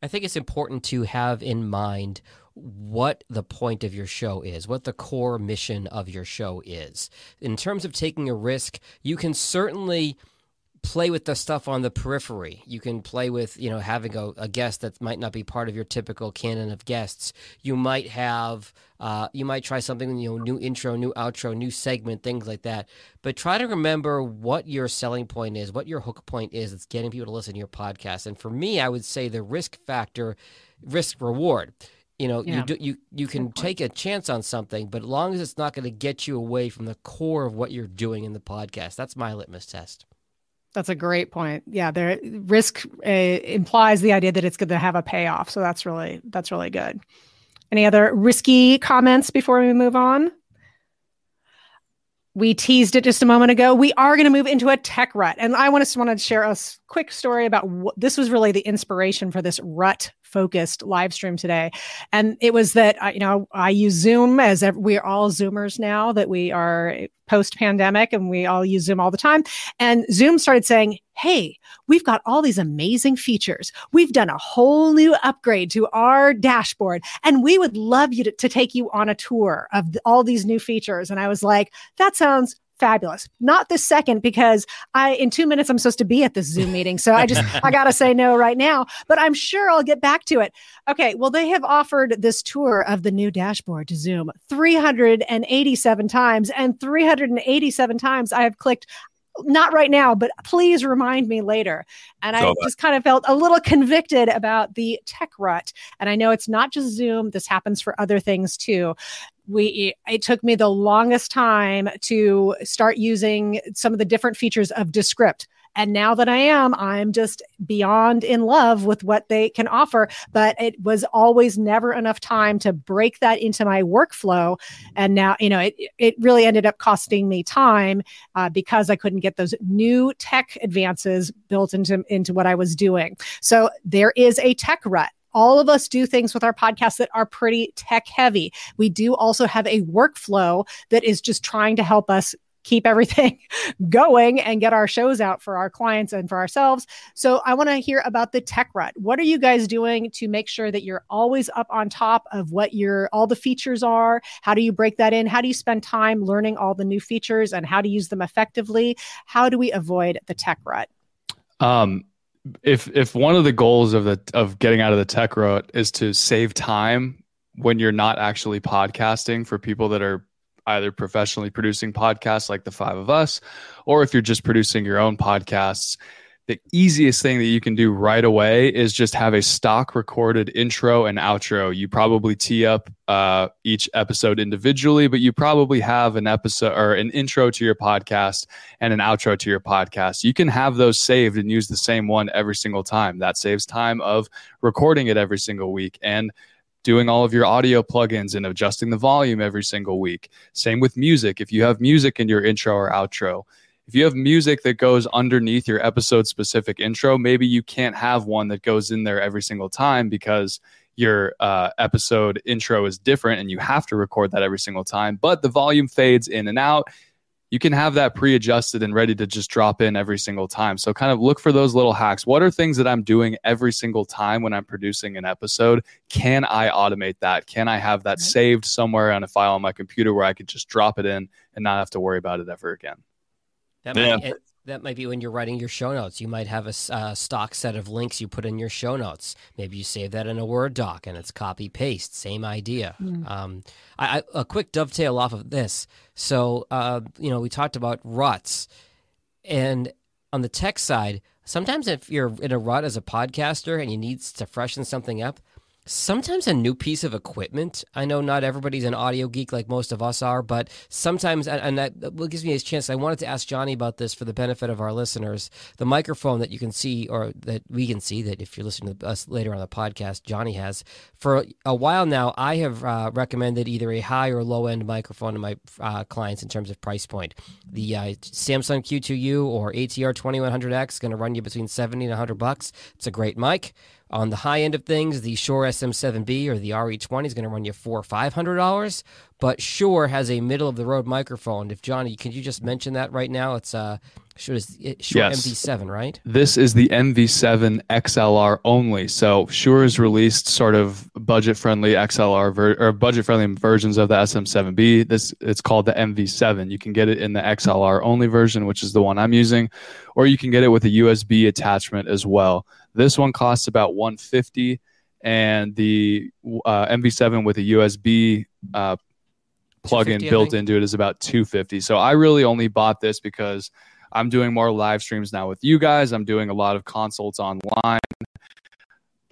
I think it's important to have in mind what the point of your show is, what the core mission of your show is. In terms of taking a risk, you can certainly play with the stuff on the periphery. You can play with, you know, having a, a, guest that might not be part of your typical canon of guests. You might have, uh, you might try something, you know, new intro, new outro, new segment, things like that. But try to remember what your selling point is, what your hook point is that's getting people to listen to your podcast. And for me, I would say the risk factor, risk reward. You know, yeah. you do, you you can take a chance on something, but as long as it's not going to get you away from the core of what you're doing in the podcast, that's my litmus test. That's a great point. Yeah, the risk uh, implies the idea that it's going to have a payoff. So that's really that's really good. Any other risky comments before we move on? We teased it just a moment ago. We are going to move into a tech rut, and I want to want to share a quick story about what this was really the inspiration for this rut focused live stream today. And it was that, you know, I use Zoom as we're all Zoomers now that we are eh, post pandemic and we all use Zoom all the time. And Zoom started saying, Hey, we've got all these amazing features. We've done a whole new upgrade to our dashboard, and we would love you to, to take you on a tour of the, all these new features. And I was like, that sounds fabulous. Not this second because I in 2 minutes I'm supposed to be at this Zoom meeting. So I just I got to say no right now, but I'm sure I'll get back to it. Okay, well they have offered this tour of the new dashboard to Zoom 387 times and 387 times I have clicked not right now, but please remind me later. And I just kind of felt a little convicted about the tech rut. And I know it's not just Zoom, this happens for other things too. We it took me the longest time to start using some of the different features of Descript. And now that I am, I'm just beyond in love with what they can offer. But it was always never enough time to break that into my workflow. And now, you know, it, it really ended up costing me time uh, because I couldn't get those new tech advances built into, into what I was doing. So there is a tech rut all of us do things with our podcasts that are pretty tech heavy. We do also have a workflow that is just trying to help us keep everything going and get our shows out for our clients and for ourselves. So I want to hear about the tech rut. What are you guys doing to make sure that you're always up on top of what your all the features are? How do you break that in? How do you spend time learning all the new features and how to use them effectively? How do we avoid the tech rut? Um if if one of the goals of the of getting out of the tech rut is to save time when you're not actually podcasting for people that are either professionally producing podcasts like the five of us, or if you're just producing your own podcasts, the easiest thing that you can do right away is just have a stock recorded intro and outro. You probably tee up uh, each episode individually, but you probably have an episode or an intro to your podcast and an outro to your podcast. You can have those saved and use the same one every single time. That saves time of recording it every single week. And doing all of your audio plugins and adjusting the volume every single week. Same with music. If you have music in your intro or outro, if you have music that goes underneath your episode specific intro, maybe you can't have one that goes in there every single time because your uh, episode intro is different and you have to record that every single time. But the volume fades in and out you can have that pre-adjusted and ready to just drop in every single time. So kind of look for those little hacks. What are things that I'm doing every single time when I'm producing an episode? Can I automate that? Can I have that saved somewhere on a file on my computer where I could just drop it in and not have to worry about it ever again? That yeah. might, that might be when you're writing your show notes. You might have a uh, stock set of links you put in your show notes. Maybe you save that in a Word doc and it's copy paste. Same idea. Mm. Um, I, I, a quick dovetail off of this. So, uh, you know, we talked about ruts. And on the tech side, sometimes if you're in a rut as a podcaster and you need to freshen something up, sometimes a new piece of equipment. I know not everybody's an audio geek like most of us are, but sometimes, and that gives me a chance. I wanted to ask Johnny about this for the benefit of our listeners. The microphone that you can see, or that we can see, that if you're listening to us later on the podcast, Johnny has. For a while now, I have uh, recommended either a high or low end microphone to my uh, clients in terms of price point. The uh, Samson Q2U or ATR 2100X is going to run you between 70 and 100 bucks. It's a great mic. On the high end of things, the Shure SM7B or the RE20 is going to run you four or five hundred dollars. But Shure has a middle of the road microphone. If Johnny, can you just mention that right now? It's uh Shure, Shure yes. MV7, right? This is the MV7 XLR only. So Shure has released sort of budget-friendly XLR ver- or budget-friendly versions of the SM7B. This it's called the MV7. You can get it in the XLR only version, which is the one I'm using, or you can get it with a USB attachment as well. This one costs about 150 and the uh, MV7 with a USB uh, plug-in built into it is about 250. So I really only bought this because I'm doing more live streams now with you guys. I'm doing a lot of consults online.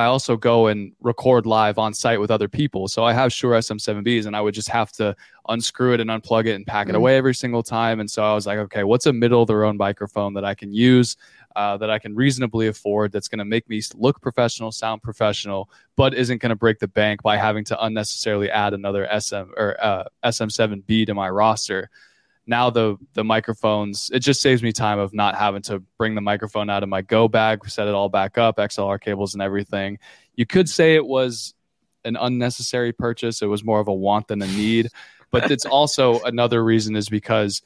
I also go and record live on site with other people. So I have Shure SM7Bs and I would just have to unscrew it and unplug it and pack it mm. away every single time. And so I was like, okay, what's a middle of the road microphone that I can use uh, that I can reasonably afford that's going to make me look professional, sound professional, but isn't going to break the bank by having to unnecessarily add another SM or uh, SM7B to my roster. Now the the microphones, it just saves me time of not having to bring the microphone out of my go bag, set it all back up, XLR cables and everything. You could say it was an unnecessary purchase. It was more of a want than a need. But it's also another reason is because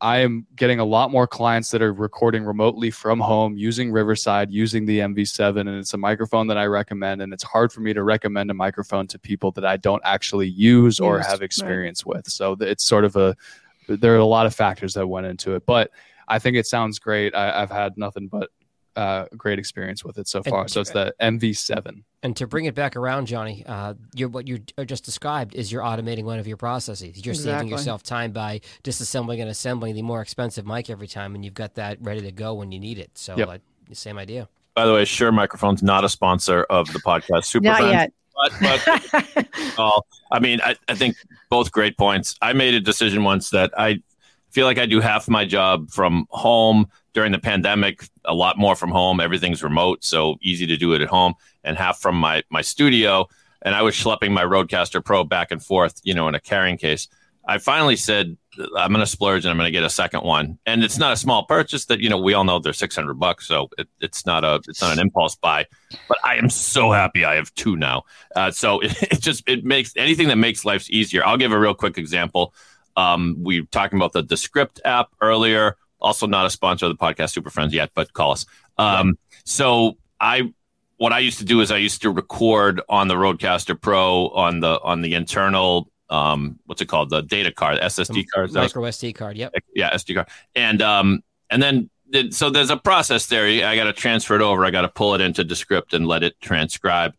I am getting a lot more clients that are recording remotely from home using Riverside, using the MV7, and it's a microphone that I recommend. And it's hard for me to recommend a microphone to people that I don't actually use or have experience right. with. So it's sort of a there are a lot of factors that went into it, but I think it sounds great. I, have had nothing but uh, great experience with it so far. And, so it's the MV7. And to bring it back around, Johnny, uh, you're, what you just described is you're automating one of your processes. You're exactly. saving yourself time by disassembling and assembling the more expensive mic every time, and you've got that ready to go when you need it. So, yep. uh, same idea. By the way, Shure Microphone's not a sponsor of the podcast. Super not yet. But, but I mean, I, I think both great points. I made a decision once that I feel like I do half my job from home during the pandemic, a lot more from home. Everything's remote, so easy to do it at home, and half from my my studio. And I was schlepping my Rodecaster Pro back and forth, you know, in a carrying case. I finally said, I'm going to splurge and I'm going to get a second one. And it's not a small purchase that, you know, we all know they're 600 bucks. So it, it's not a, it's not an impulse buy, but I am so happy I have two now. Uh, so it, it, just, it makes anything that makes life easier. I'll give a real quick example. Um, we were talking about the Descript app earlier, also not a sponsor of the podcast Super Friends yet, but call us. Um. So I, what I used to do is I used to record on the Rodecaster Pro on the on the internal um, what's it called? The data card, SSD card, micro SD card. Yep. Yeah, SD card, and um, and then so there's a process there. I got to transfer it over. I got to pull it into Descript and let it transcribe.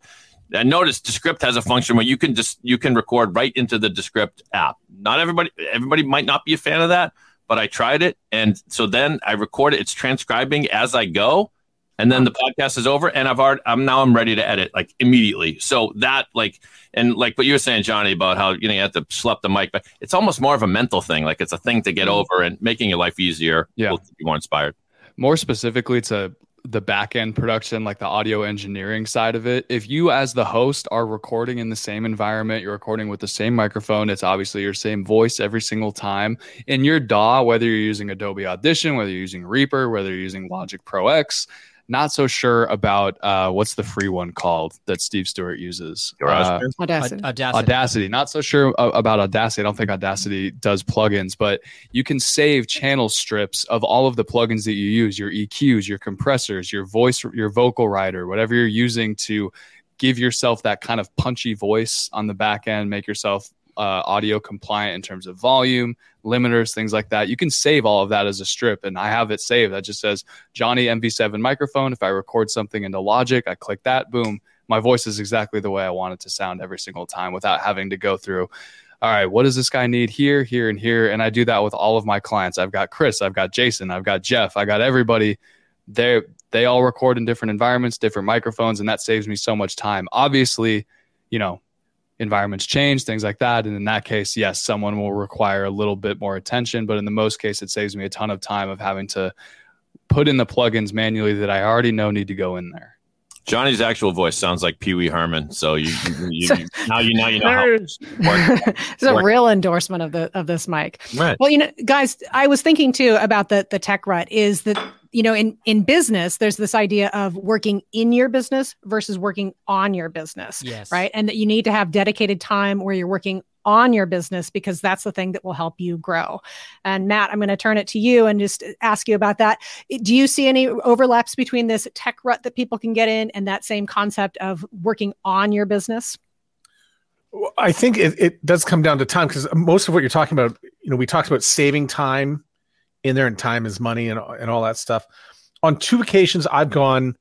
And notice Descript has a function where you can just you can record right into the Descript app. Not everybody everybody might not be a fan of that, but I tried it, and so then I record it. It's transcribing as I go, and then the podcast is over and i've already i'm now i'm ready to edit like immediately so that like and like what you were saying johnny about how you know you have to slap the mic but it's almost more of a mental thing like it's a thing to get mm-hmm. over and making your life easier yeah be more inspired more specifically to the back end production, like the audio engineering side of it. If you, as the host, are recording in the same environment, you're recording with the same microphone, it's obviously your same voice every single time. In your DAW, whether you're using Adobe Audition, whether you're using Reaper, whether you're using Logic Pro X, not so sure about uh, what's the free one called that Steve Stewart uses. Uh, Audacity. Audacity. Audacity. Not so sure about Audacity. I don't think Audacity does plugins, but you can save channel strips of all of the plugins that you use, your EQs, your compressors, your voice, your vocal rider, whatever you're using to give yourself that kind of punchy voice on the back end, make yourself uh, audio compliant in terms of volume, limiters, things like that. You can save all of that as a strip, and I have it saved. That just says Johnny MV7 microphone. If I record something into Logic, I click that, boom, my voice is exactly the way I want it to sound every single time without having to go through. All right, what does this guy need here, here, and here? And I do that with all of my clients. I've got Chris, I've got Jason, I've got Jeff, I got everybody. They they all record in different environments, different microphones, and that saves me so much time. Obviously, you know, environments change, things like that. And in that case, yes, someone will require a little bit more attention. But in the most case, it saves me a ton of time of having to put in the plugins manually that I already know need to go in there. Johnny's actual voice sounds like Pee Wee Herman, so you, you, you, you now you now you know. How it's a real endorsement of the of this mic. Right. Well, you know, guys, I was thinking too about the the tech rut. Is that you know in in business there's this idea of working in your business versus working on your business yes. right? And that you need to have dedicated time where you're working on your business because that's the thing that will help you grow. And matt i'm going to turn it to you and just ask you about that. Do you see any overlaps between this tech rut that people can get in and that same concept of working on your business? I think it, it does come down to time because most of what you're talking about, you know, we talked about saving time in there and time is money and, and all that stuff. On two occasions, I've gone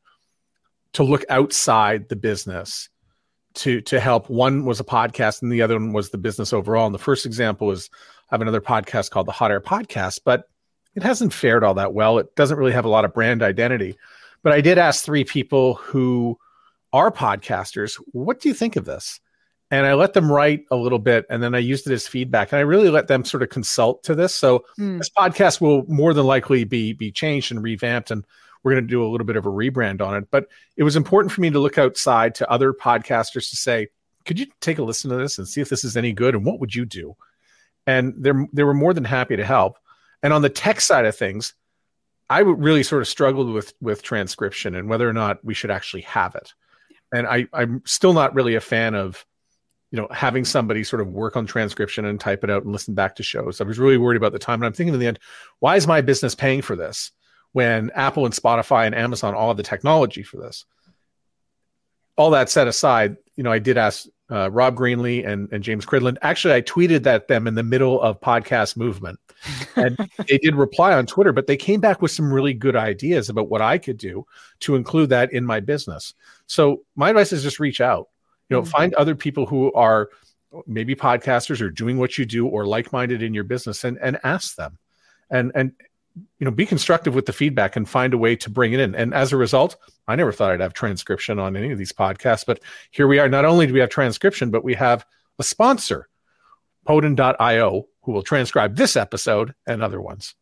to look outside the business to to help. One was a podcast, and the other one was the business overall. And the first example is I have another podcast called the Hot Air Podcast, but it hasn't fared all that well. It doesn't really have a lot of brand identity. But I did ask three people who are podcasters, what do you think of this? And I let them write a little bit and then I used it as feedback and I really let them sort of consult to this. So mm. this podcast will more than likely be be changed and revamped and we're going to do a little bit of a rebrand on it. But it was important for me to look outside to other podcasters to say, could you take a listen to this and see if this is any good and what would you do? And they they were more than happy to help. And on the tech side of things, I really sort of struggled with with transcription and whether or not we should actually have it. And I, I'm still not really a fan of you know, having somebody sort of work on transcription and type it out and listen back to shows. I was really worried about the time. And I'm thinking in the end, why is my business paying for this when Apple and Spotify and Amazon all have the technology for this? All that set aside, you know, I did ask uh, Rob Greenlee and, and James Cridland. Actually, I tweeted that them in the middle of podcast movement, and they did reply on Twitter. But they came back with some really good ideas about what I could do to include that in my business. So my advice is just reach out. You know, mm-hmm. find other people who are maybe podcasters or doing what you do or like-minded in your business, and and ask them, and and you know be constructive with the feedback and find a way to bring it in. And as a result i never thought i'd have transcription on any of these podcasts but here we are. Not only do we have transcription but we have a sponsor podan.io who will transcribe this episode and other ones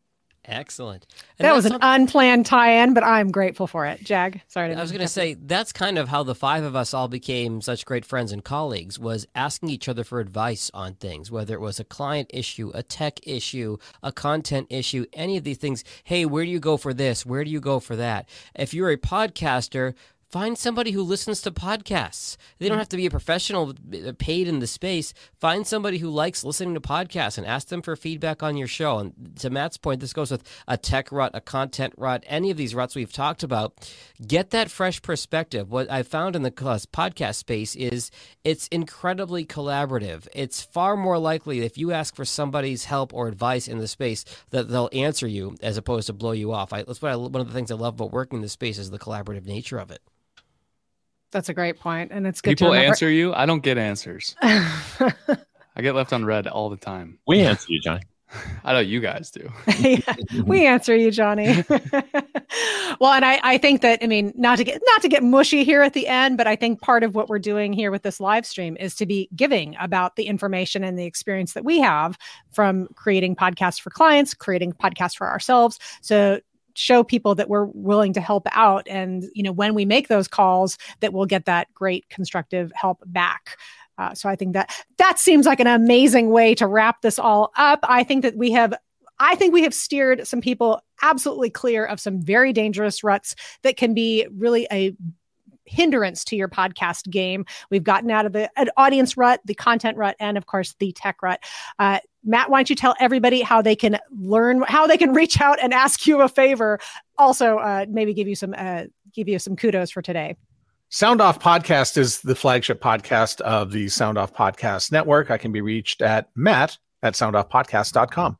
Excellent. And that was an unplanned tie-in, but I'm grateful for it. Jag, sorry. I was going to say that's kind of how the five of us all became such great friends and colleagues was asking each other for advice on things, whether it was a client issue, a tech issue, a content issue, any of these things. Hey, where do you go for this? Where do you go for that? If you're a podcaster, Find somebody who listens to podcasts. They don't have to be a professional uh, paid in the space. Find somebody who likes listening to podcasts and ask them for feedback on your show. And to Matt's point, this goes with a tech rut, a content rut, any of these ruts we've talked about. Get that fresh perspective. What I found in the podcast space is it's incredibly collaborative. It's far more likely if you ask for somebody's help or advice in the space that they'll answer you as opposed to blow you off. I, that's what I, one of the things I love about working in this space is the collaborative nature of it. That's a great point, and it's good. People answer you. I don't get answers. I get left on red all the time. We answer you, Johnny. I know you guys do. yeah, we answer you, Johnny. well, and I, I think that I mean not to get not to get mushy here at the end, but I think part of what we're doing here with this live stream is to be giving about the information and the experience that we have from creating podcasts for clients, creating podcasts for ourselves. So show people that we're willing to help out and you know when we make those calls that we'll get that great constructive help back uh, so i think that that seems like an amazing way to wrap this all up i think that we have i think we have steered some people absolutely clear of some very dangerous ruts that can be really a hindrance to your podcast game. We've gotten out of the audience rut, the content rut, and of course the tech rut. Uh, Matt, why don't you tell everybody how they can learn, how they can reach out and ask you a favor? Also, uh, maybe give you some uh, give you some kudos for today. Sound Off Podcast is the flagship podcast of the Sound Off Podcast Network. I can be reached at matt at soundoffpodcast.com.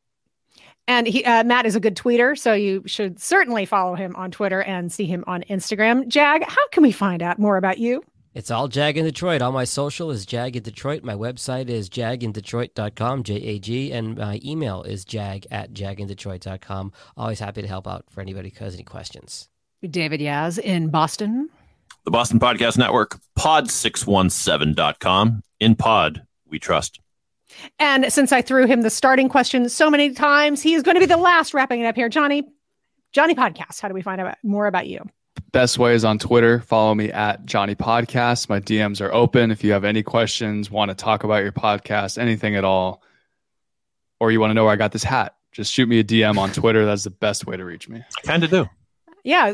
And he, uh, Matt is a good tweeter, so you should certainly follow him on Twitter and see him on Instagram. Jag, how can we find out more about you? It's all Jag in Detroit. All my social is Jag in Detroit. My website is jagindetroit.com, J A G, and my email is jag at jagindetroit.com. Always happy to help out for anybody who has any questions. David Yas in Boston. The Boston Podcast Network, pod617.com. In pod, we trust. And since I threw him the starting question so many times, he is going to be the last wrapping it up here. Johnny, Johnny Podcast, how do we find out more about you? Best way is on Twitter. Follow me at Johnny Podcast. My DMs are open. If you have any questions, want to talk about your podcast, anything at all, or you want to know where I got this hat, just shoot me a DM on Twitter. That's the best way to reach me. Kind of do. Yeah,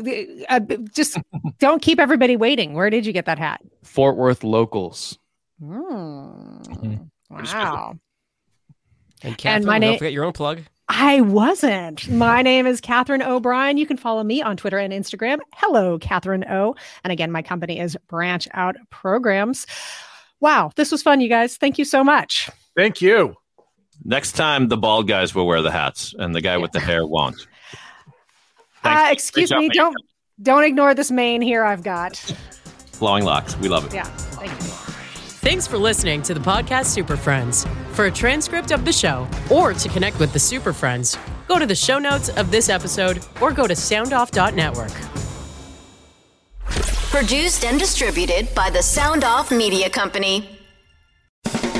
uh, just don't keep everybody waiting. Where did you get that hat? Fort Worth locals. Mm. Wow. And, Catherine, and my name, don't forget your own plug. I wasn't. My name is Catherine O'Brien. You can follow me on Twitter and Instagram. Hello, Catherine O. And again, my company is Branch Out Programs. Wow, this was fun, you guys. Thank you so much. Thank you. Next time, the bald guys will wear the hats, and the guy yeah. with the hair won't. Uh, excuse me. Don't don't ignore this mane here. I've got flowing locks. We love it. Yeah. Thank you. Thanks for listening to the podcast Super Friends. For a transcript of the show or to connect with the Super Friends, go to the show notes of this episode or go to soundoff.network. Produced and distributed by the Sound Off Media Company.